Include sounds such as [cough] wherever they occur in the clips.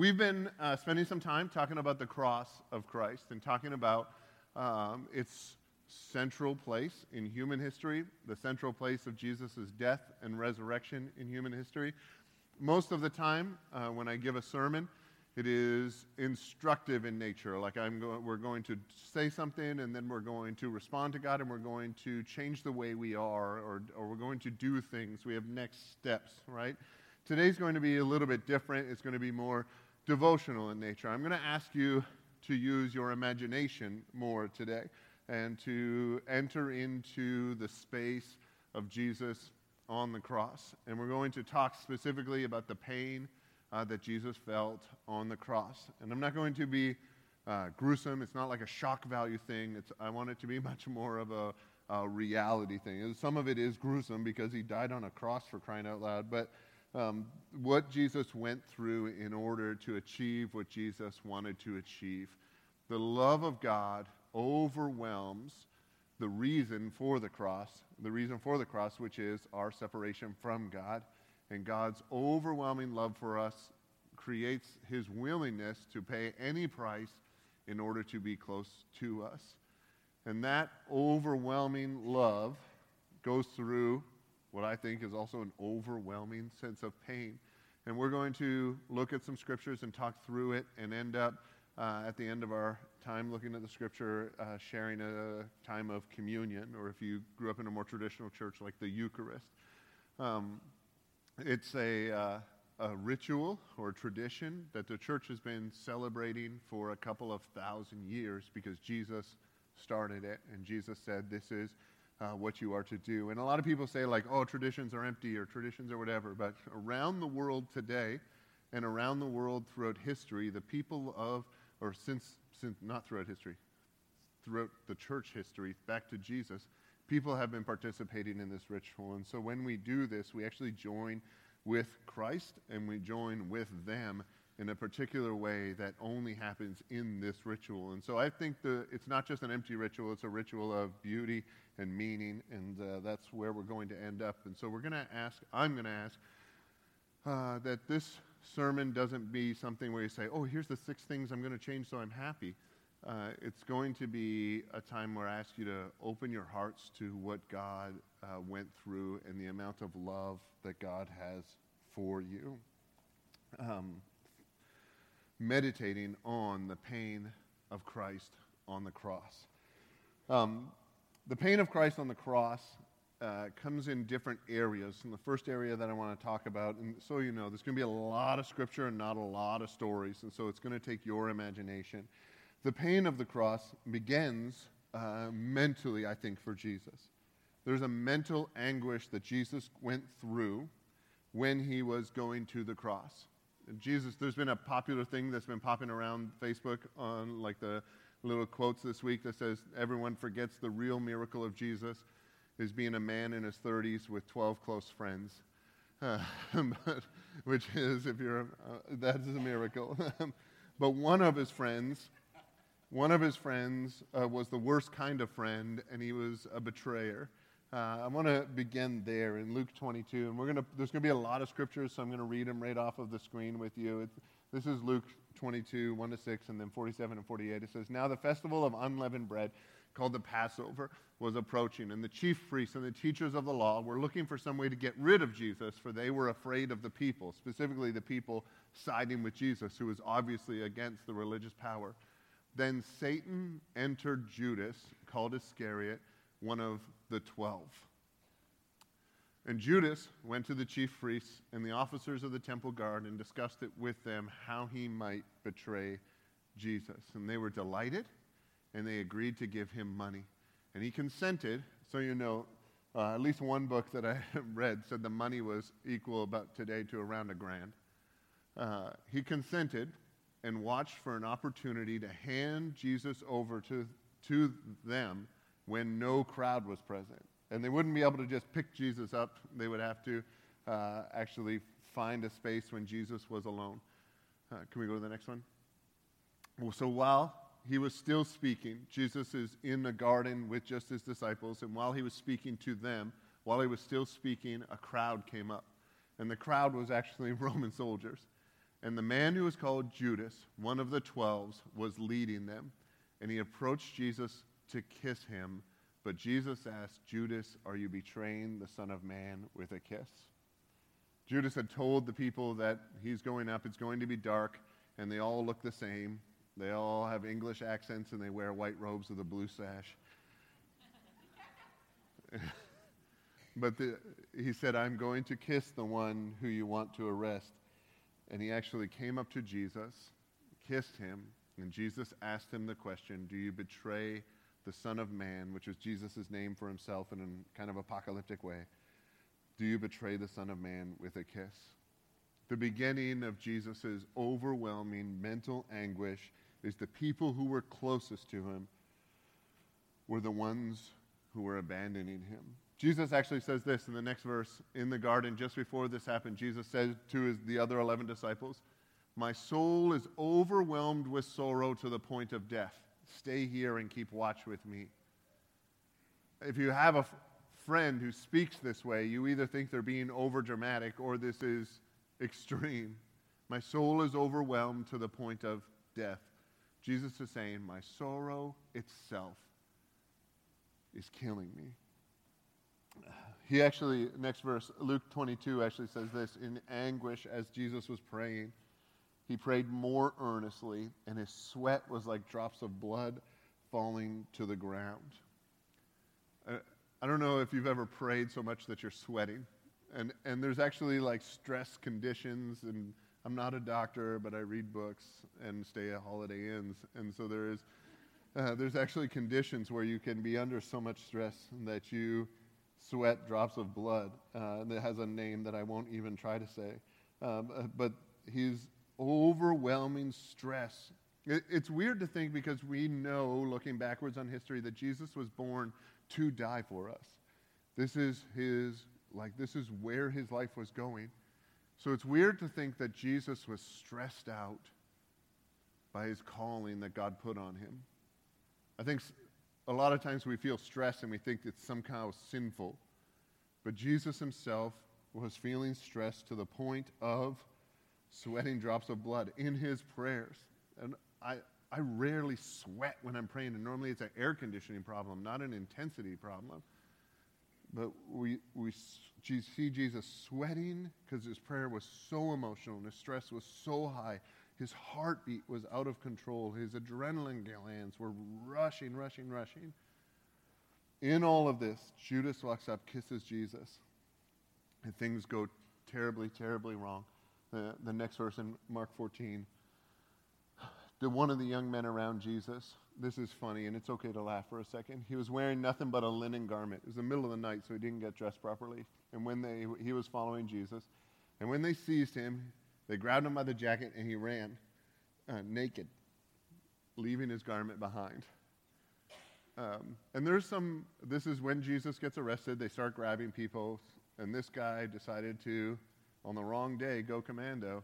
we've been uh, spending some time talking about the cross of Christ and talking about um, its central place in human history, the central place of Jesus' death and resurrection in human history. Most of the time, uh, when I give a sermon, it is instructive in nature. Like I'm go- we're going to say something, and then we're going to respond to God, and we're going to change the way we are, or, or we're going to do things. We have next steps, right? Today's going to be a little bit different. It's going to be more devotional in nature. I'm going to ask you to use your imagination more today and to enter into the space of Jesus on the cross. And we're going to talk specifically about the pain uh, that Jesus felt on the cross. And I'm not going to be uh, gruesome. It's not like a shock value thing. It's, I want it to be [laughs] much more of a, a reality thing. Some of it is gruesome because he died on a cross for crying out loud. But um, what Jesus went through in order to achieve what Jesus wanted to achieve. The love of God overwhelms the reason for the cross, the reason for the cross, which is our separation from God. And God's overwhelming love for us creates his willingness to pay any price in order to be close to us. And that overwhelming love goes through what I think is also an overwhelming sense of pain. And we're going to look at some scriptures and talk through it and end up uh, at the end of our time looking at the scripture, uh, sharing a time of communion, or if you grew up in a more traditional church like the Eucharist. Um, it's a, uh, a ritual or tradition that the church has been celebrating for a couple of thousand years because Jesus started it, and Jesus said, This is uh, what you are to do. And a lot of people say, like, oh, traditions are empty or traditions or whatever. But around the world today and around the world throughout history, the people of, or since, since not throughout history, throughout the church history, back to Jesus, people have been participating in this ritual. And so when we do this, we actually join with Christ and we join with them in a particular way that only happens in this ritual. And so I think the, it's not just an empty ritual, it's a ritual of beauty and meaning, and uh, that's where we're going to end up. And so we're going to ask, I'm going to ask, uh, that this sermon doesn't be something where you say, oh, here's the six things I'm going to change so I'm happy. Uh, it's going to be a time where I ask you to open your hearts to what God uh, went through and the amount of love that God has for you. Um, meditating on the pain of Christ on the cross. Um, the pain of Christ on the cross uh, comes in different areas. And the first area that I want to talk about, and so you know, there's going to be a lot of scripture and not a lot of stories, and so it's going to take your imagination. The pain of the cross begins uh, mentally, I think, for Jesus. There's a mental anguish that Jesus went through when he was going to the cross. Jesus, there's been a popular thing that's been popping around Facebook on like the little quotes this week that says everyone forgets the real miracle of Jesus is being a man in his 30s with 12 close friends. [laughs] Uh, which is, if you're, uh, that is a miracle. [laughs] but one of his friends, one of his friends uh, was the worst kind of friend, and he was a betrayer. Uh, I want to begin there in Luke 22, and we're gonna, there's going to be a lot of scriptures, so I'm going to read them right off of the screen with you. It's, this is Luke 22, 1 to 6, and then 47 and 48. It says, Now the festival of unleavened bread, called the Passover, was approaching, and the chief priests and the teachers of the law were looking for some way to get rid of Jesus, for they were afraid of the people, specifically the people siding with Jesus, who was obviously against the religious power. Then Satan entered Judas, called Iscariot, one of the twelve. And Judas went to the chief priests and the officers of the temple guard and discussed it with them how he might betray Jesus. And they were delighted and they agreed to give him money. And he consented, so you know, uh, at least one book that I [laughs] read said the money was equal about today to around a grand. Uh, he consented and watched for an opportunity to hand Jesus over to, to them when no crowd was present. And they wouldn't be able to just pick Jesus up, they would have to uh, actually find a space when Jesus was alone. Uh, can we go to the next one? Well, so while he was still speaking, Jesus is in the garden with just his disciples, and while he was speaking to them, while he was still speaking, a crowd came up. And the crowd was actually [laughs] Roman soldiers. And the man who was called Judas, one of the twelves, was leading them. And he approached Jesus to kiss him. But Jesus asked, Judas, are you betraying the Son of Man with a kiss? Judas had told the people that he's going up, it's going to be dark, and they all look the same. They all have English accents and they wear white robes with a blue sash. [laughs] but the, he said, I'm going to kiss the one who you want to arrest. And he actually came up to Jesus, kissed him, and Jesus asked him the question Do you betray the Son of Man, which was Jesus' name for himself in a kind of apocalyptic way? Do you betray the Son of Man with a kiss? The beginning of Jesus' overwhelming mental anguish is the people who were closest to him were the ones who were abandoning him. Jesus actually says this in the next verse in the garden, just before this happened. Jesus said to his, the other 11 disciples, My soul is overwhelmed with sorrow to the point of death. Stay here and keep watch with me. If you have a f- friend who speaks this way, you either think they're being overdramatic or this is extreme. My soul is overwhelmed to the point of death. Jesus is saying, My sorrow itself is killing me. He actually, next verse, Luke 22 actually says this in anguish as Jesus was praying. He prayed more earnestly, and his sweat was like drops of blood falling to the ground. Uh, I don't know if you've ever prayed so much that you're sweating. And, and there's actually like stress conditions, and I'm not a doctor, but I read books and stay at Holiday Inns. And so there is, uh, there's actually conditions where you can be under so much stress that you sweat drops of blood. Uh, it has a name that I won't even try to say. Um, but his overwhelming stress. It, it's weird to think because we know, looking backwards on history, that Jesus was born to die for us. This is his, like, this is where his life was going. So it's weird to think that Jesus was stressed out by his calling that God put on him. I think a lot of times we feel stress and we think it's somehow sinful. But Jesus himself was feeling stressed to the point of sweating drops of blood in his prayers. And I, I rarely sweat when I'm praying, and normally it's an air conditioning problem, not an intensity problem. But we, we see Jesus sweating because his prayer was so emotional and his stress was so high his heartbeat was out of control. His adrenaline glands were rushing, rushing, rushing. In all of this, Judas walks up, kisses Jesus, and things go terribly, terribly wrong. The, the next verse in Mark 14. To one of the young men around Jesus, this is funny, and it's okay to laugh for a second. He was wearing nothing but a linen garment. It was the middle of the night, so he didn't get dressed properly. And when they, he was following Jesus, and when they seized him, they grabbed him by the jacket and he ran uh, naked, leaving his garment behind. Um, and there's some, this is when Jesus gets arrested. They start grabbing people. And this guy decided to, on the wrong day, go commando.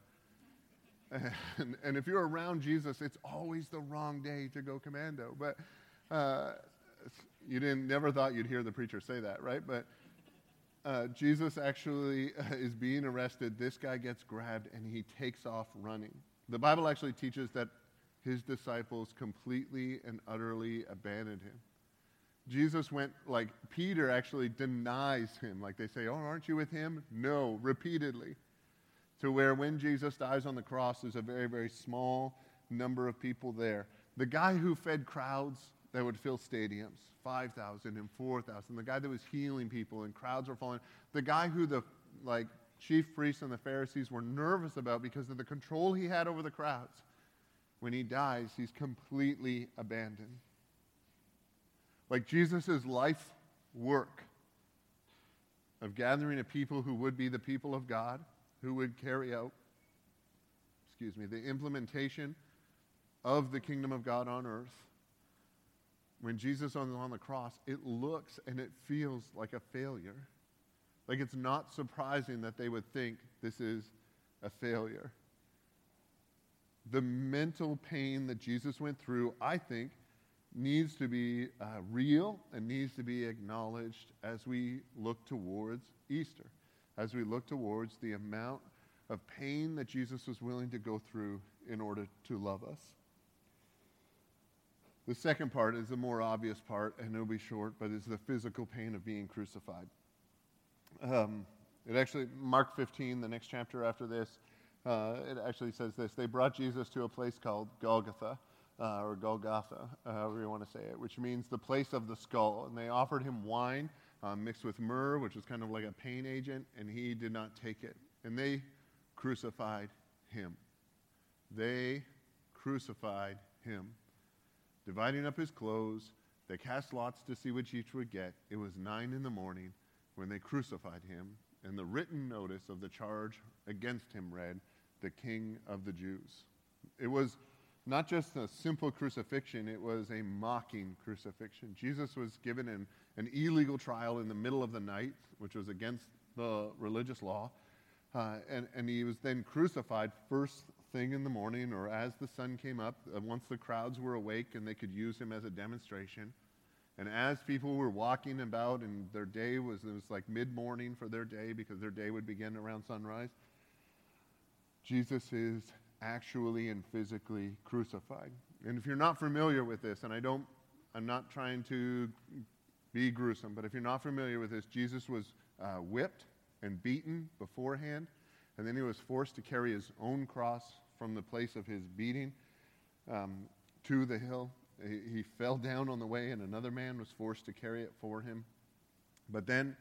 And, and if you're around Jesus, it's always the wrong day to go commando. But uh, you didn't, never thought you'd hear the preacher say that, right? But uh, Jesus actually uh, is being arrested. This guy gets grabbed and he takes off running. The Bible actually teaches that his disciples completely and utterly abandoned him. Jesus went, like, Peter actually denies him. Like they say, Oh, aren't you with him? No, repeatedly. To where when Jesus dies on the cross, there's a very, very small number of people there. The guy who fed crowds that would fill stadiums 5,000 and 4,000. The guy that was healing people and crowds were falling. The guy who the like chief priests and the Pharisees were nervous about because of the control he had over the crowds. When he dies, he's completely abandoned. Like Jesus' life work of gathering a people who would be the people of God, who would carry out, excuse me, the implementation of the kingdom of God on earth when Jesus is on the cross, it looks and it feels like a failure. Like it's not surprising that they would think this is a failure. The mental pain that Jesus went through, I think, needs to be uh, real and needs to be acknowledged as we look towards Easter, as we look towards the amount of pain that Jesus was willing to go through in order to love us. The second part is the more obvious part, and it'll be short, but it's the physical pain of being crucified. Um, it actually, Mark 15, the next chapter after this, uh, it actually says this. They brought Jesus to a place called Golgotha, uh, or Golgotha, uh, however you want to say it, which means the place of the skull. And they offered him wine uh, mixed with myrrh, which was kind of like a pain agent, and he did not take it. And they crucified him. They crucified him dividing up his clothes. They cast lots to see which each would get. It was nine in the morning when they crucified him, and the written notice of the charge against him read, The King of the Jews. It was not just a simple crucifixion, it was a mocking crucifixion. Jesus was given an, an illegal trial in the middle of the night, which was against the religious law. Uh, and, and he was then crucified first thing in the morning or as the sun came up, uh, once the crowds were awake and they could use him as a demonstration. And as people were walking about and their day was, it was like mid morning for their day because their day would begin around sunrise, Jesus is actually and physically crucified. And if you're not familiar with this, and I don't, I'm not trying to be gruesome, but if you're not familiar with this, Jesus was uh, whipped and beaten beforehand, and then he was forced to carry his own cross from the place of his beating um, to the hill. He, he, fell down on the way, and another man was forced to carry it for him. But then,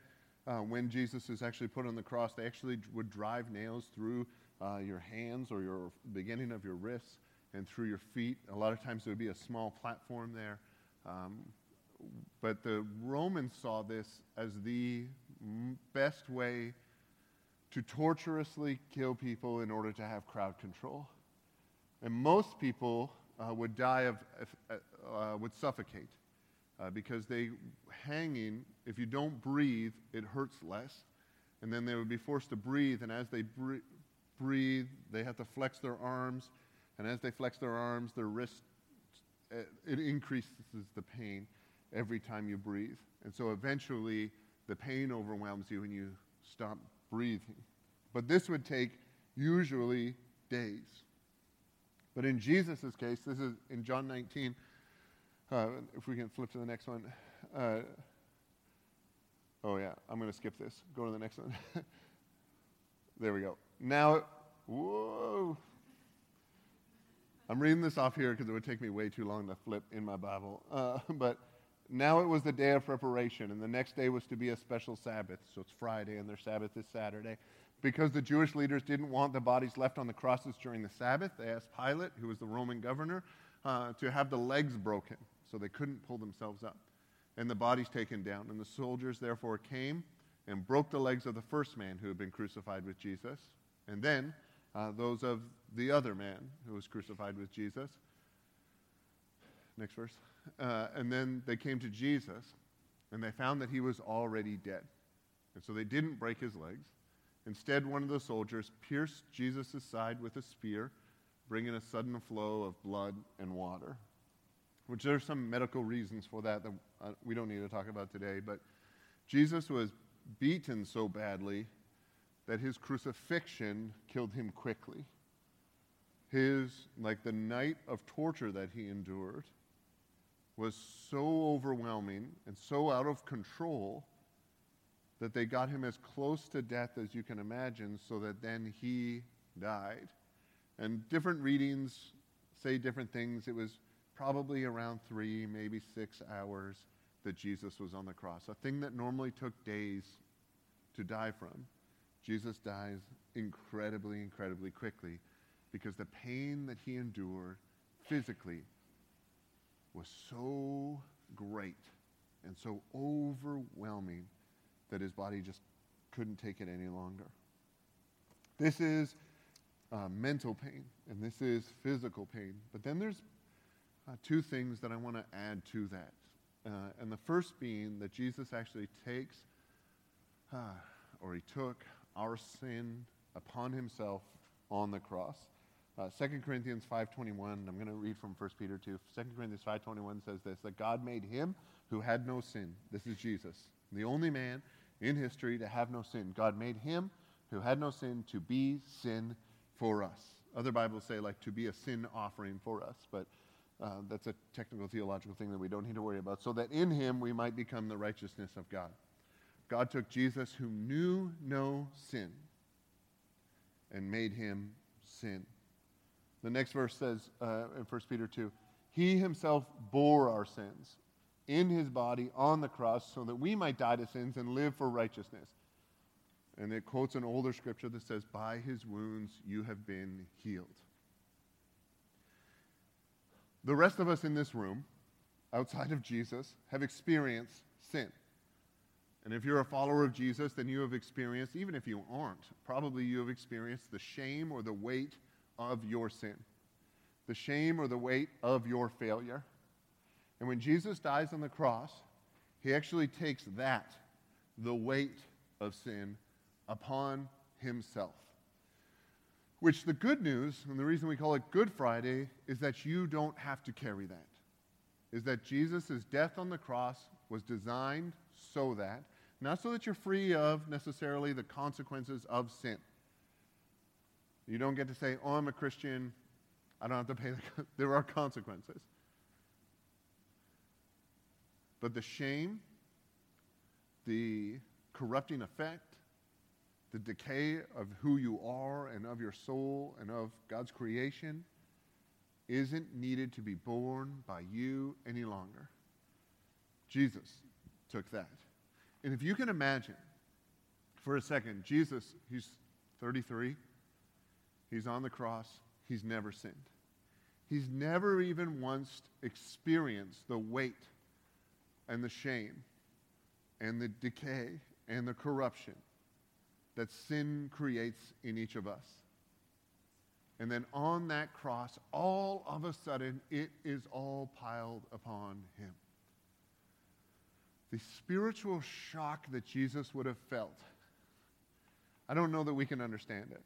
uh, when Jesus is actually put on the cross, they actually would drive nails through uh, your hands or your beginning of your wrists and through your feet. A lot of times there would be a small platform there. Um, but the Romans saw this as the best way to torturously kill people in order to have crowd control. And most people uh, would die of, uh, uh, would suffocate uh, because they, hanging, if you don't breathe, it hurts less. And then they would be forced to breathe, and as they breathe, they have to flex their arms. And as they flex their arms, their wrist, uh, it increases the pain every time you breathe. And so eventually, the pain overwhelms you and you stop breathing. But this would take usually days. But in Jesus' case, this is in John 19. Uh, if we can flip to the next one. Uh, oh, yeah, I'm going to skip this. Go to the next one. [laughs] there we go. Now, whoa. I'm reading this off here because it would take me way too long to flip in my Bible. Uh, [laughs] but now it was the day of preparation, and the next day was to be a special Sabbath. So it's Friday, and their Sabbath is Saturday. Because the Jewish leaders didn't want the bodies left on the crosses during the Sabbath, they asked Pilate, who was the Roman governor, uh, to have the legs broken so they couldn't pull themselves up and the bodies taken down. And the soldiers therefore came and broke the legs of the first man who had been crucified with Jesus, and then uh, those of the other man who was crucified with Jesus. Next verse. Uh, and then they came to Jesus, and they found that he was already dead. And so they didn't break his legs. Instead, one of the soldiers pierced Jesus' side with a spear, bringing a sudden flow of blood and water. Which there are some medical reasons for that that uh, we don't need to talk about today. But Jesus was beaten so badly that his crucifixion killed him quickly. His, like the night of torture that he endured, was so overwhelming and so out of control that they got him as close to death as you can imagine so that then he died. And different readings say different things. It was probably around three, maybe six hours that Jesus was on the cross, a thing that normally took days to die from. Jesus dies incredibly, incredibly quickly because the pain that he endured physically was so great and so overwhelming that his body just couldn't take it any longer. This is uh, mental pain, and this is physical pain. But then there's uh, two things that I want to add to that. Uh, and the first being that Jesus actually takes, uh, or he took, our sin upon himself on the cross. Uh, 2 Corinthians 5.21, I'm going to read from 1 Peter 2. 2 Corinthians 5.21 says this, that God made him who had no sin. This is Jesus, the only man in history to have no sin. God made him who had no sin to be sin for us. Other Bibles say, like, to be a sin offering for us, but uh, that's a technical theological thing that we don't need to worry about. So that in him we might become the righteousness of God. God took Jesus, who knew no sin, and made him sin. The next verse says uh, in 1 Peter 2 He himself bore our sins in his body on the cross so that we might die to sins and live for righteousness. And it quotes an older scripture that says, By his wounds you have been healed. The rest of us in this room, outside of Jesus, have experienced sin. And if you're a follower of Jesus, then you have experienced, even if you aren't, probably you have experienced the shame or the weight of your sin, the shame or the weight of your failure. And when Jesus dies on the cross, he actually takes that, the weight of sin, upon himself. Which the good news, and the reason we call it Good Friday, is that you don't have to carry that. Is that Jesus' death on the cross was designed so that, not so that you're free of necessarily the consequences of sin. You don't get to say, oh, I'm a Christian, I don't have to pay the, [laughs] there are consequences. But the shame, the corrupting effect, the decay of who you are and of your soul and of God's creation isn't needed to be borne by you any longer. Jesus took that. And if you can imagine for a second, Jesus, he's 33, he's on the cross, he's never sinned. He's never even once experienced the weight and the shame and the decay and the corruption that sin creates in each of us. And then on that cross, all of a sudden, it is all piled upon him. The spiritual shock that Jesus would have felt, I don't know that we can understand it.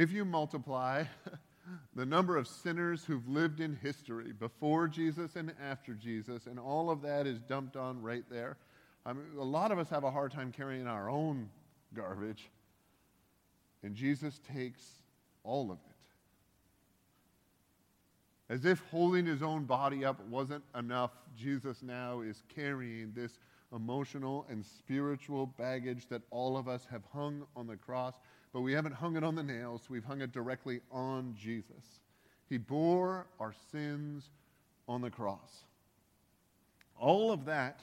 If you multiply [laughs] the number of sinners who've lived in history before Jesus and after Jesus, and all of that is dumped on right there. I mean, a lot of us have a hard time carrying our own garbage, and Jesus takes all of it. As if holding his own body up wasn't enough, Jesus now is carrying this emotional and spiritual baggage that all of us have hung on the cross but we haven't hung it on the nails, we've hung it directly on Jesus. He bore our sins on the cross. All of that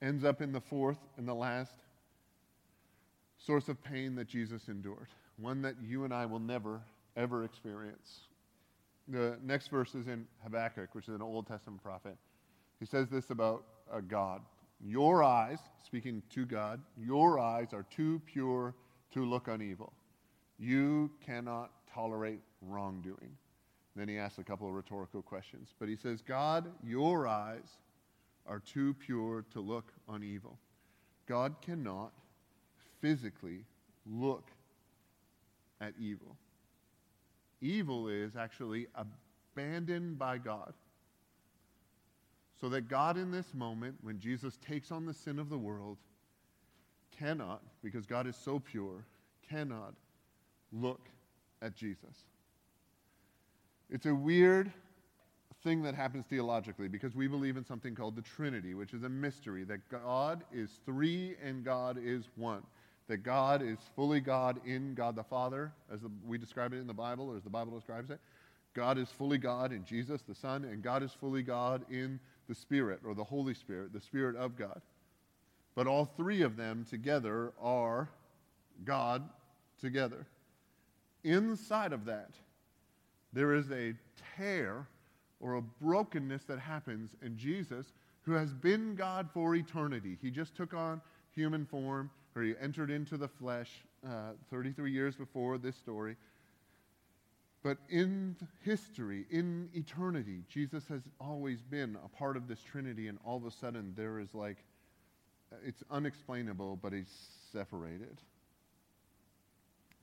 ends up in the fourth and the last source of pain that Jesus endured, one that you and I will never, ever experience. The next verse is in Habakkuk, which is an Old Testament prophet. He says this about God Your eyes, speaking to God, your eyes are too pure to look on evil. You cannot tolerate wrongdoing. Then he asks a couple of rhetorical questions. But he says, God, your eyes are too pure to look on evil. God cannot physically look at evil. Evil is actually abandoned by God. So that God, in this moment, when Jesus takes on the sin of the world, cannot, because God is so pure, cannot look at Jesus. It's a weird thing that happens theologically because we believe in something called the Trinity, which is a mystery that God is three and God is one. That God is fully God in God the Father, as we describe it in the Bible, or as the Bible describes it. God is fully God in Jesus the Son, and God is fully God in the Spirit, or the Holy Spirit, the Spirit of God. But all three of them together are God together. Inside of that, there is a tear or a brokenness that happens in Jesus, who has been God for eternity. He just took on human form, or he entered into the flesh uh, 33 years before this story. But in history, in eternity, Jesus has always been a part of this Trinity, and all of a sudden there is like it's unexplainable, but he's separated.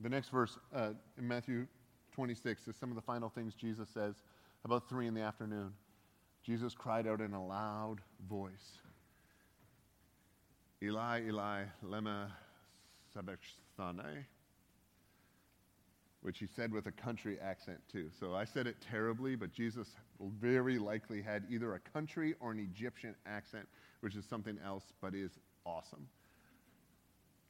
The next verse uh, in Matthew 26 is some of the final things Jesus says about three in the afternoon. Jesus cried out in a loud voice, Eli, Eli, lema sabachthani, which he said with a country accent too. So I said it terribly, but Jesus very likely had either a country or an Egyptian accent, which is something else, but is awesome.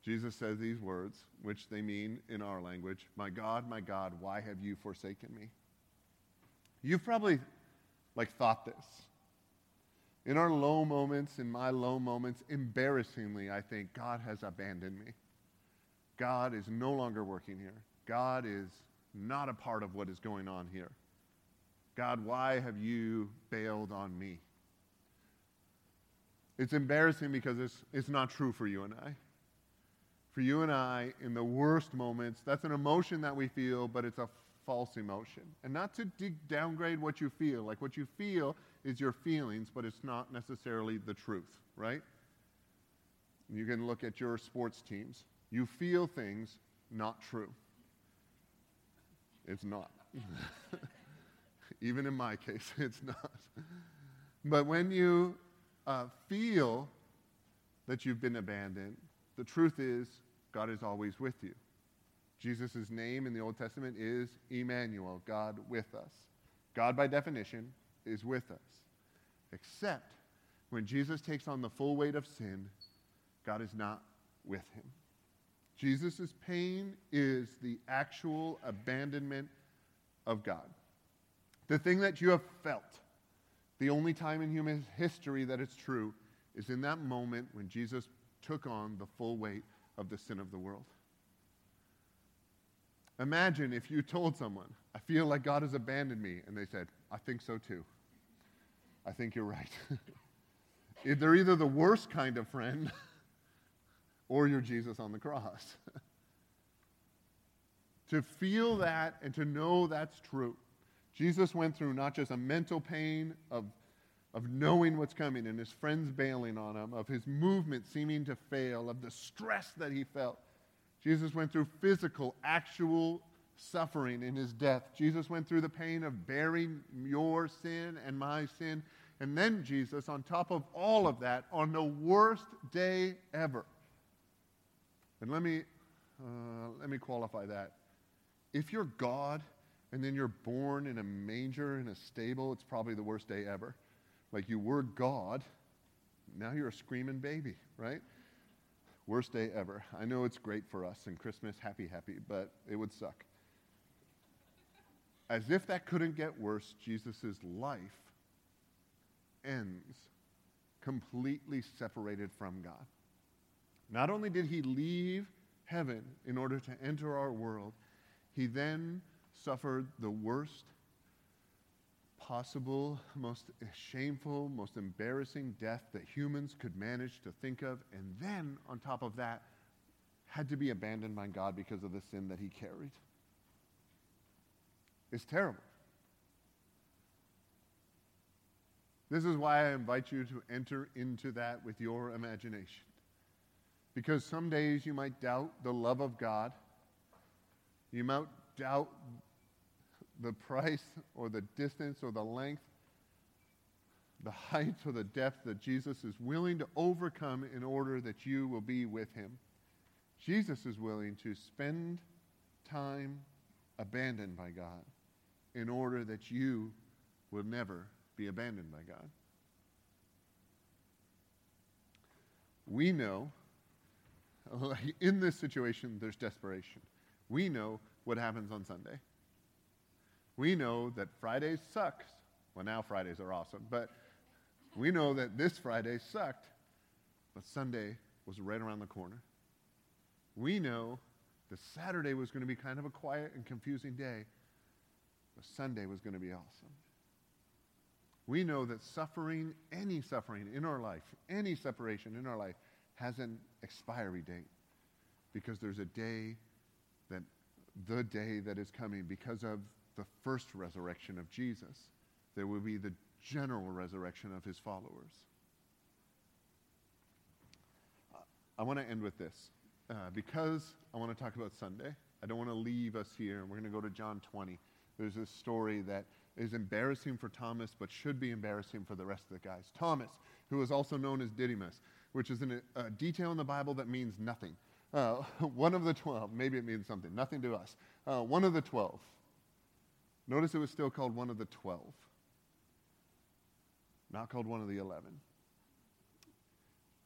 Jesus says these words, which they mean in our language My God, my God, why have you forsaken me? You've probably like thought this. In our low moments, in my low moments, embarrassingly, I think God has abandoned me. God is no longer working here. God is not a part of what is going on here. God, why have you bailed on me? It's embarrassing because it's, it's not true for you and I. For you and I, in the worst moments, that's an emotion that we feel, but it's a false emotion. And not to de- downgrade what you feel. Like what you feel is your feelings, but it's not necessarily the truth, right? You can look at your sports teams. You feel things not true. It's not. [laughs] Even in my case, [laughs] it's not. But when you uh, feel that you've been abandoned, the truth is God is always with you. Jesus' name in the Old Testament is Emmanuel, God with us. God, by definition, is with us. Except when Jesus takes on the full weight of sin, God is not with him. Jesus' pain is the actual abandonment of God. The thing that you have felt, the only time in human history that it's true, is in that moment when Jesus took on the full weight of the sin of the world. Imagine if you told someone, I feel like God has abandoned me, and they said, I think so too. I think you're right. [laughs] They're either the worst kind of friend [laughs] or you're Jesus on the cross. [laughs] to feel that and to know that's true. Jesus went through not just a mental pain of, of knowing what's coming and his friends bailing on him, of his movement seeming to fail, of the stress that he felt. Jesus went through physical, actual suffering in his death. Jesus went through the pain of bearing your sin and my sin. And then Jesus, on top of all of that, on the worst day ever. And let me, uh, let me qualify that. If you're God and then you're born in a manger in a stable, it's probably the worst day ever. Like you were God, now you're a screaming baby, right? Worst day ever. I know it's great for us and Christmas, happy, happy, but it would suck. As if that couldn't get worse, Jesus' life ends completely separated from God. Not only did he leave heaven in order to enter our world, he then suffered the worst possible, most shameful, most embarrassing death that humans could manage to think of, and then, on top of that, had to be abandoned by God because of the sin that he carried. It's terrible. This is why I invite you to enter into that with your imagination. Because some days you might doubt the love of God. You might doubt the price or the distance or the length, the height or the depth that Jesus is willing to overcome in order that you will be with him. Jesus is willing to spend time abandoned by God in order that you will never be abandoned by God. We know, [laughs] in this situation, there's desperation. We know what happens on Sunday. We know that Fridays sucks. Well, now Fridays are awesome, but we know that this Friday sucked, but Sunday was right around the corner. We know that Saturday was going to be kind of a quiet and confusing day, but Sunday was going to be awesome. We know that suffering, any suffering in our life, any separation in our life, has an expiry date because there's a day that, the day that is coming because of the first resurrection of Jesus. There will be the general resurrection of his followers. I want to end with this. Uh, because I want to talk about Sunday, I don't want to leave us here. We're going to go to John 20. There's this story that is embarrassing for Thomas, but should be embarrassing for the rest of the guys. Thomas, who is also known as Didymus, which is a detail in the Bible that means nothing. Uh, [laughs] one of the 12, maybe it means something, nothing to us. Uh, one of the 12. Notice it was still called one of the 12, not called one of the 11.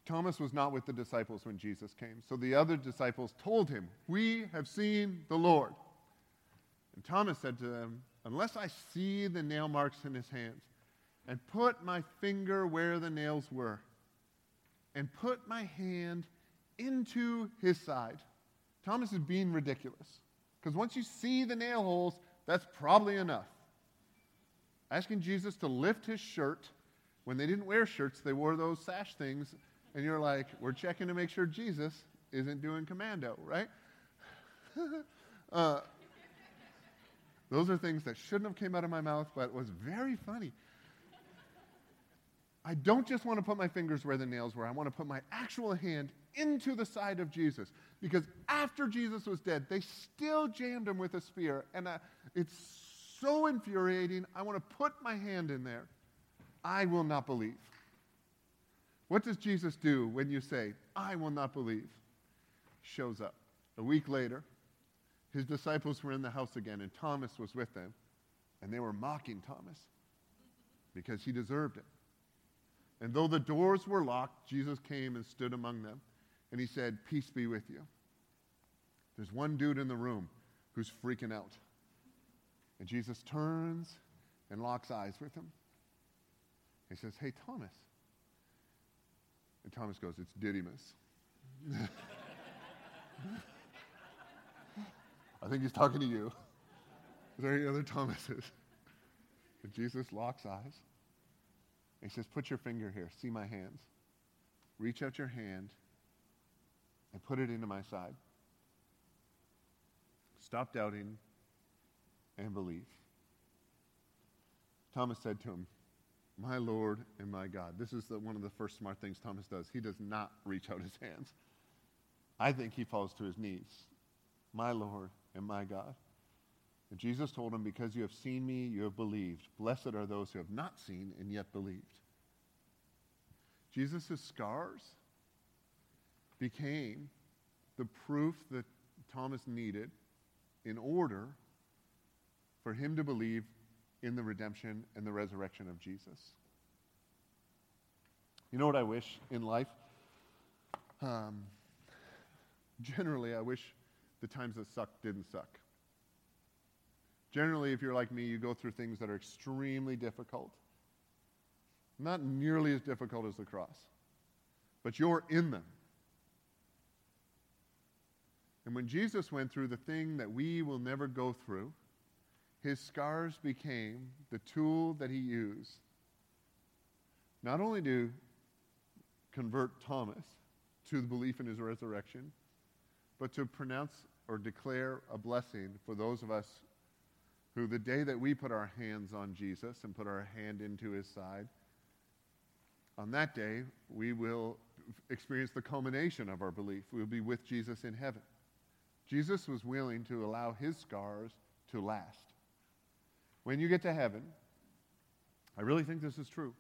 Thomas was not with the disciples when Jesus came. So the other disciples told him, We have seen the Lord. And Thomas said to them, Unless I see the nail marks in his hands, and put my finger where the nails were, and put my hand into his side. Thomas is being ridiculous. Because once you see the nail holes, that's probably enough. Asking Jesus to lift his shirt, when they didn't wear shirts, they wore those sash things and you're like, we're checking to make sure Jesus isn't doing commando, right? [laughs] uh, those are things that shouldn't have came out of my mouth, but it was very funny. I don't just want to put my fingers where the nails were. I want to put my actual hand into the side of Jesus. Because after Jesus was dead, they still jammed him with a spear. And uh, it's so infuriating. I want to put my hand in there. I will not believe. What does Jesus do when you say, I will not believe? Shows up. A week later, his disciples were in the house again, and Thomas was with them, and they were mocking Thomas because he deserved it. And though the doors were locked, Jesus came and stood among them, and he said, Peace be with you. There's one dude in the room who's freaking out. And Jesus turns and locks eyes with him. He says, Hey, Thomas, and Thomas goes, It's Didymus. [laughs] I think he's talking to you. Is there any other Thomases? And Jesus locks eyes. He says, Put your finger here. See my hands. Reach out your hand and put it into my side. Stop doubting and believe. Thomas said to him, my Lord and my God. This is the, one of the first smart things Thomas does. He does not reach out his hands. I think he falls to his knees. My Lord and my God. And Jesus told him, Because you have seen me, you have believed. Blessed are those who have not seen and yet believed. Jesus' scars became the proof that Thomas needed in order for him to believe in the redemption and the resurrection of Jesus. You know what I wish in life? Um, generally, I wish the times that suck didn't suck. Generally, if you're like me, you go through things that are extremely difficult. Not nearly as difficult as the cross, but you're in them. And when Jesus went through the thing that we will never go through, his scars became the tool that he used not only to convert Thomas to the belief in his resurrection, but to pronounce or declare a blessing for those of us who, the day that we put our hands on Jesus and put our hand into his side, on that day, we will experience the culmination of our belief. We'll be with Jesus in heaven. Jesus was willing to allow his scars to last. When you get to heaven, I really think this is true.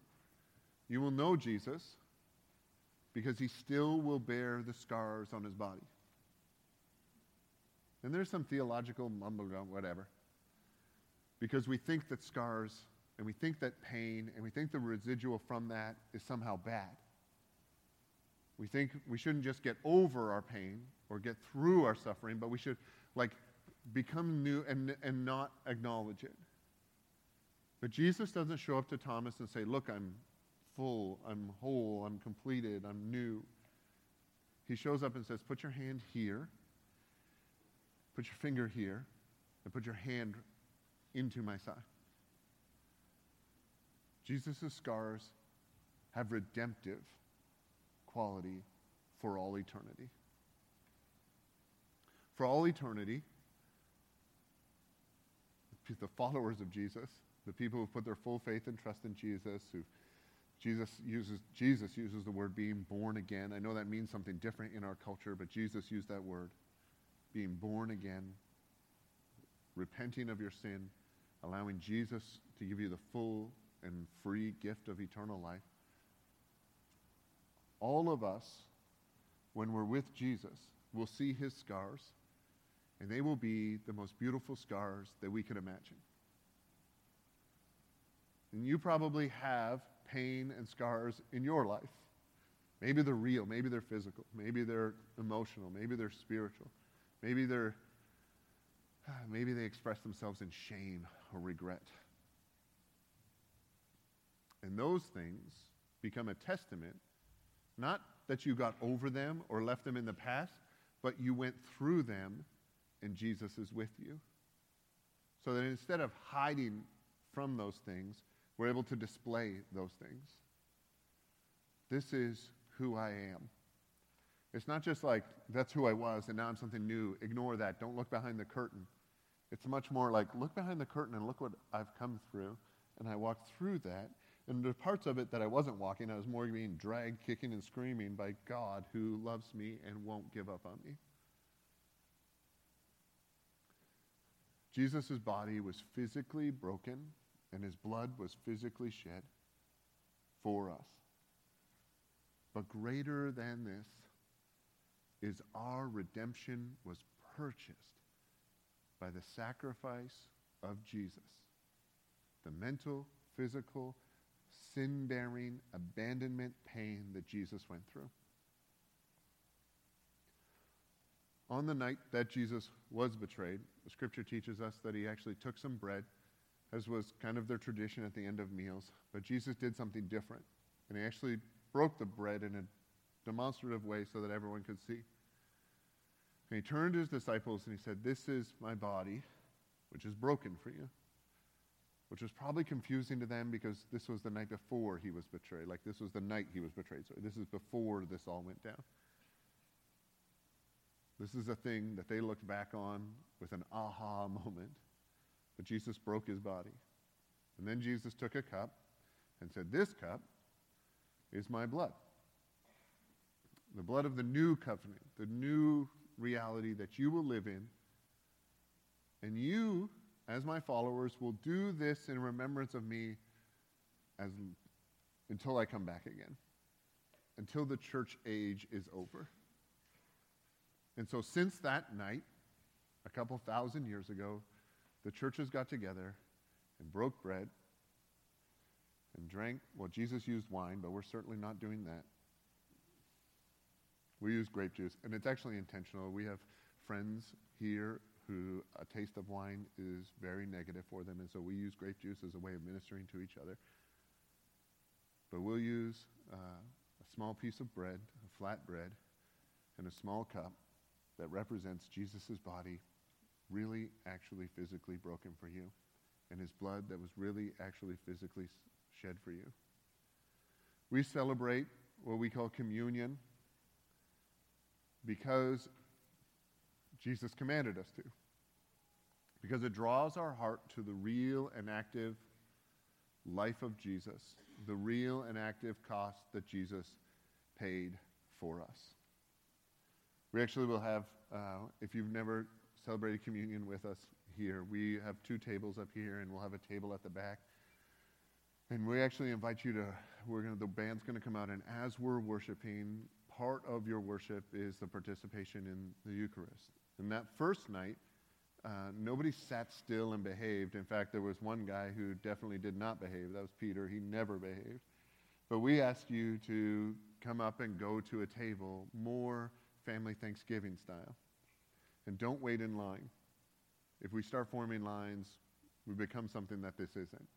You will know Jesus because he still will bear the scars on his body. And there's some theological mumble, whatever. Because we think that scars and we think that pain and we think the residual from that is somehow bad. We think we shouldn't just get over our pain or get through our suffering, but we should like become new and, and not acknowledge it. But Jesus doesn't show up to Thomas and say, Look, I'm full, I'm whole, I'm completed, I'm new. He shows up and says, Put your hand here, put your finger here, and put your hand into my side. Jesus' scars have redemptive quality for all eternity. For all eternity, the followers of Jesus the people who put their full faith and trust in Jesus, who Jesus uses, Jesus uses the word being born again. I know that means something different in our culture, but Jesus used that word. Being born again, repenting of your sin, allowing Jesus to give you the full and free gift of eternal life. All of us, when we're with Jesus, will see his scars, and they will be the most beautiful scars that we can imagine. And you probably have pain and scars in your life. Maybe they're real, maybe they're physical, maybe they're emotional, maybe they're spiritual, maybe they're [sighs] maybe they express themselves in shame or regret. And those things become a testament, not that you got over them or left them in the past, but you went through them and Jesus is with you. So that instead of hiding from those things, we're able to display those things. This is who I am. It's not just like, that's who I was and now I'm something new. Ignore that. Don't look behind the curtain. It's much more like, look behind the curtain and look what I've come through. And I walked through that. And there are parts of it that I wasn't walking, I was more being dragged, kicking, and screaming by God who loves me and won't give up on me. Jesus' body was physically broken and his blood was physically shed for us. But greater than this is our redemption was purchased by the sacrifice of Jesus. The mental, physical, sin bearing, abandonment pain that Jesus went through. On the night that Jesus was betrayed, the scripture teaches us that he actually took some bread, as was kind of their tradition at the end of meals. But Jesus did something different. And he actually broke the bread in a demonstrative way so that everyone could see. And he turned to his disciples and he said, This is my body, which is broken for you. Which was probably confusing to them because this was the night before he was betrayed. Like this was the night he was betrayed. So this is before this all went down. This is a thing that they looked back on with an aha moment. But Jesus broke his body. And then Jesus took a cup and said, This cup is my blood. The blood of the new covenant, the new reality that you will live in. And you, as my followers, will do this in remembrance of me as, until I come back again, until the church age is over. And so, since that night, a couple thousand years ago, the churches got together and broke bread and drank. Well, Jesus used wine, but we're certainly not doing that. We use grape juice, and it's actually intentional. We have friends here who a taste of wine is very negative for them, and so we use grape juice as a way of ministering to each other. But we'll use uh, a small piece of bread, a flat bread, and a small cup that represents Jesus' body really, actually, physically broken for you, and his blood that was really, actually, physically shed for you. We celebrate what we call communion because Jesus commanded us to. Because it draws our heart to the real and active life of Jesus, the real and active cost that Jesus paid for us. We actually will have, uh, if you've never celebrated communion with us here, we have two tables up here, and we'll have a table at the back. And we actually invite you to, we're to, the band's going to come out, and as we're worshiping, part of your worship is the participation in the Eucharist. And that first night, uh, nobody sat still and behaved. In fact, there was one guy who definitely did not behave. That was Peter. He never behaved. But we ask you to come up and go to a table more family Thanksgiving style. And don't wait in line. If we start forming lines, we become something that this isn't.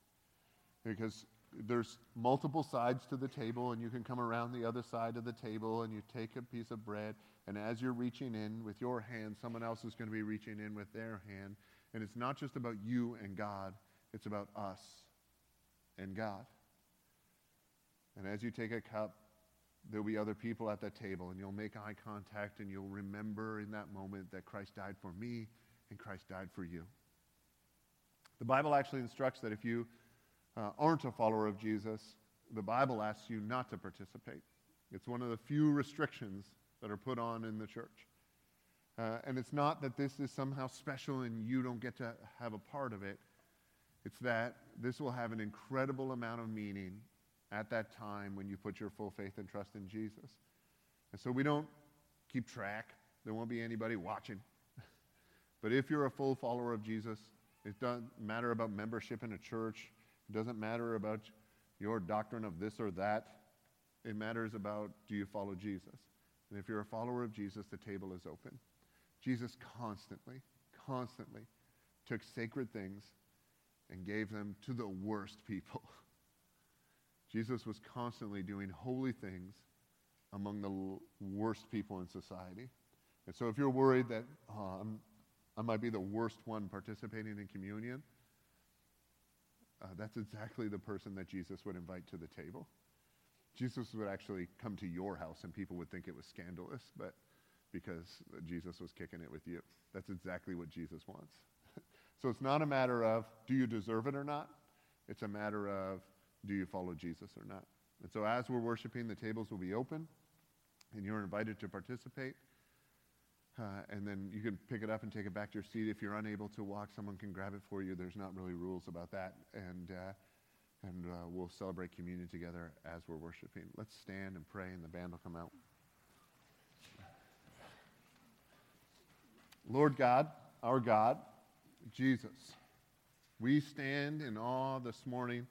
Because there's multiple sides to the table, and you can come around the other side of the table and you take a piece of bread. And as you're reaching in with your hand, someone else is going to be reaching in with their hand. And it's not just about you and God, it's about us and God. And as you take a cup, there'll be other people at that table, and you'll make eye contact, and you'll remember in that moment that Christ died for me and Christ died for you. The Bible actually instructs that if you uh, aren't a follower of Jesus, the Bible asks you not to participate. It's one of the few restrictions that are put on in the church. Uh, and it's not that this is somehow special and you don't get to have a part of it. It's that this will have an incredible amount of meaning at that time when you put your full faith and trust in Jesus. And so we don't keep track There won't be anybody watching. [laughs] but if you're a full follower of Jesus, it doesn't matter about membership in a church. It doesn't matter about your doctrine of this or that. It matters about do you follow Jesus? And if you're a follower of Jesus, the table is open. Jesus constantly, constantly took sacred things and gave them to the worst people. [laughs] Jesus was constantly doing holy things among the worst people in society. And so if you're worried that oh, i might be the worst one participating in communion, uh, that's exactly the person that Jesus would invite to the table. Jesus would actually come to your house and people would think it was scandalous, but because Jesus was kicking it with you. That's exactly what Jesus wants. [laughs] so it's not a matter of do you deserve it or not? It's a matter of do you follow Jesus or not? And so as we're worshiping, the tables will be open and you're invited to participate. Uh, and then you can pick it up and take it back to your seat. If you're unable to walk, someone can grab it for you. There's not really rules about that. And, uh, and uh, we'll celebrate communion together as we're worshiping. Let's stand and pray, and the band will come out. Lord God, our God, Jesus, we stand in awe this morning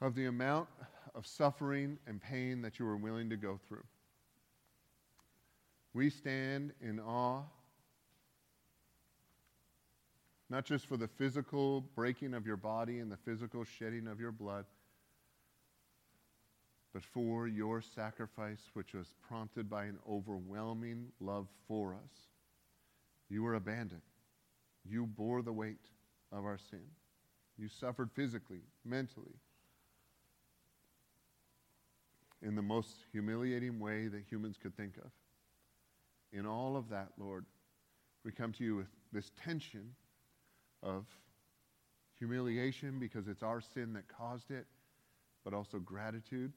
of the amount of suffering and pain that you were willing to go through. We stand in awe, not just for the physical breaking of your body and the physical shedding of your blood, but for your sacrifice, which was prompted by an overwhelming love for us. You were abandoned. You bore the weight of our sin. You suffered physically, mentally, in the most humiliating way that humans could think of in all of that, Lord, we come to you with this tension of humiliation because it's our sin that caused it, but also gratitude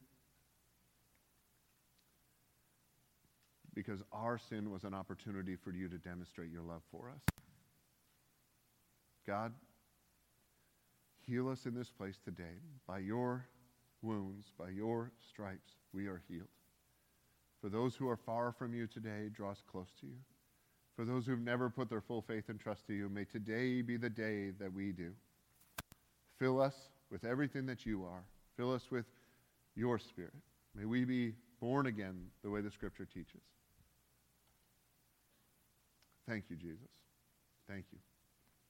because our sin was an opportunity for you to demonstrate your love for us. God, heal us in this place today. By your wounds, by your stripes, we are healed. For those who are far from you today, draw us close to you. For those who've never put their full faith and trust to you, may today be the day that we do. Fill us with everything that you are. Fill us with your spirit. May we be born again the way the scripture teaches. Thank you, Jesus. Thank you.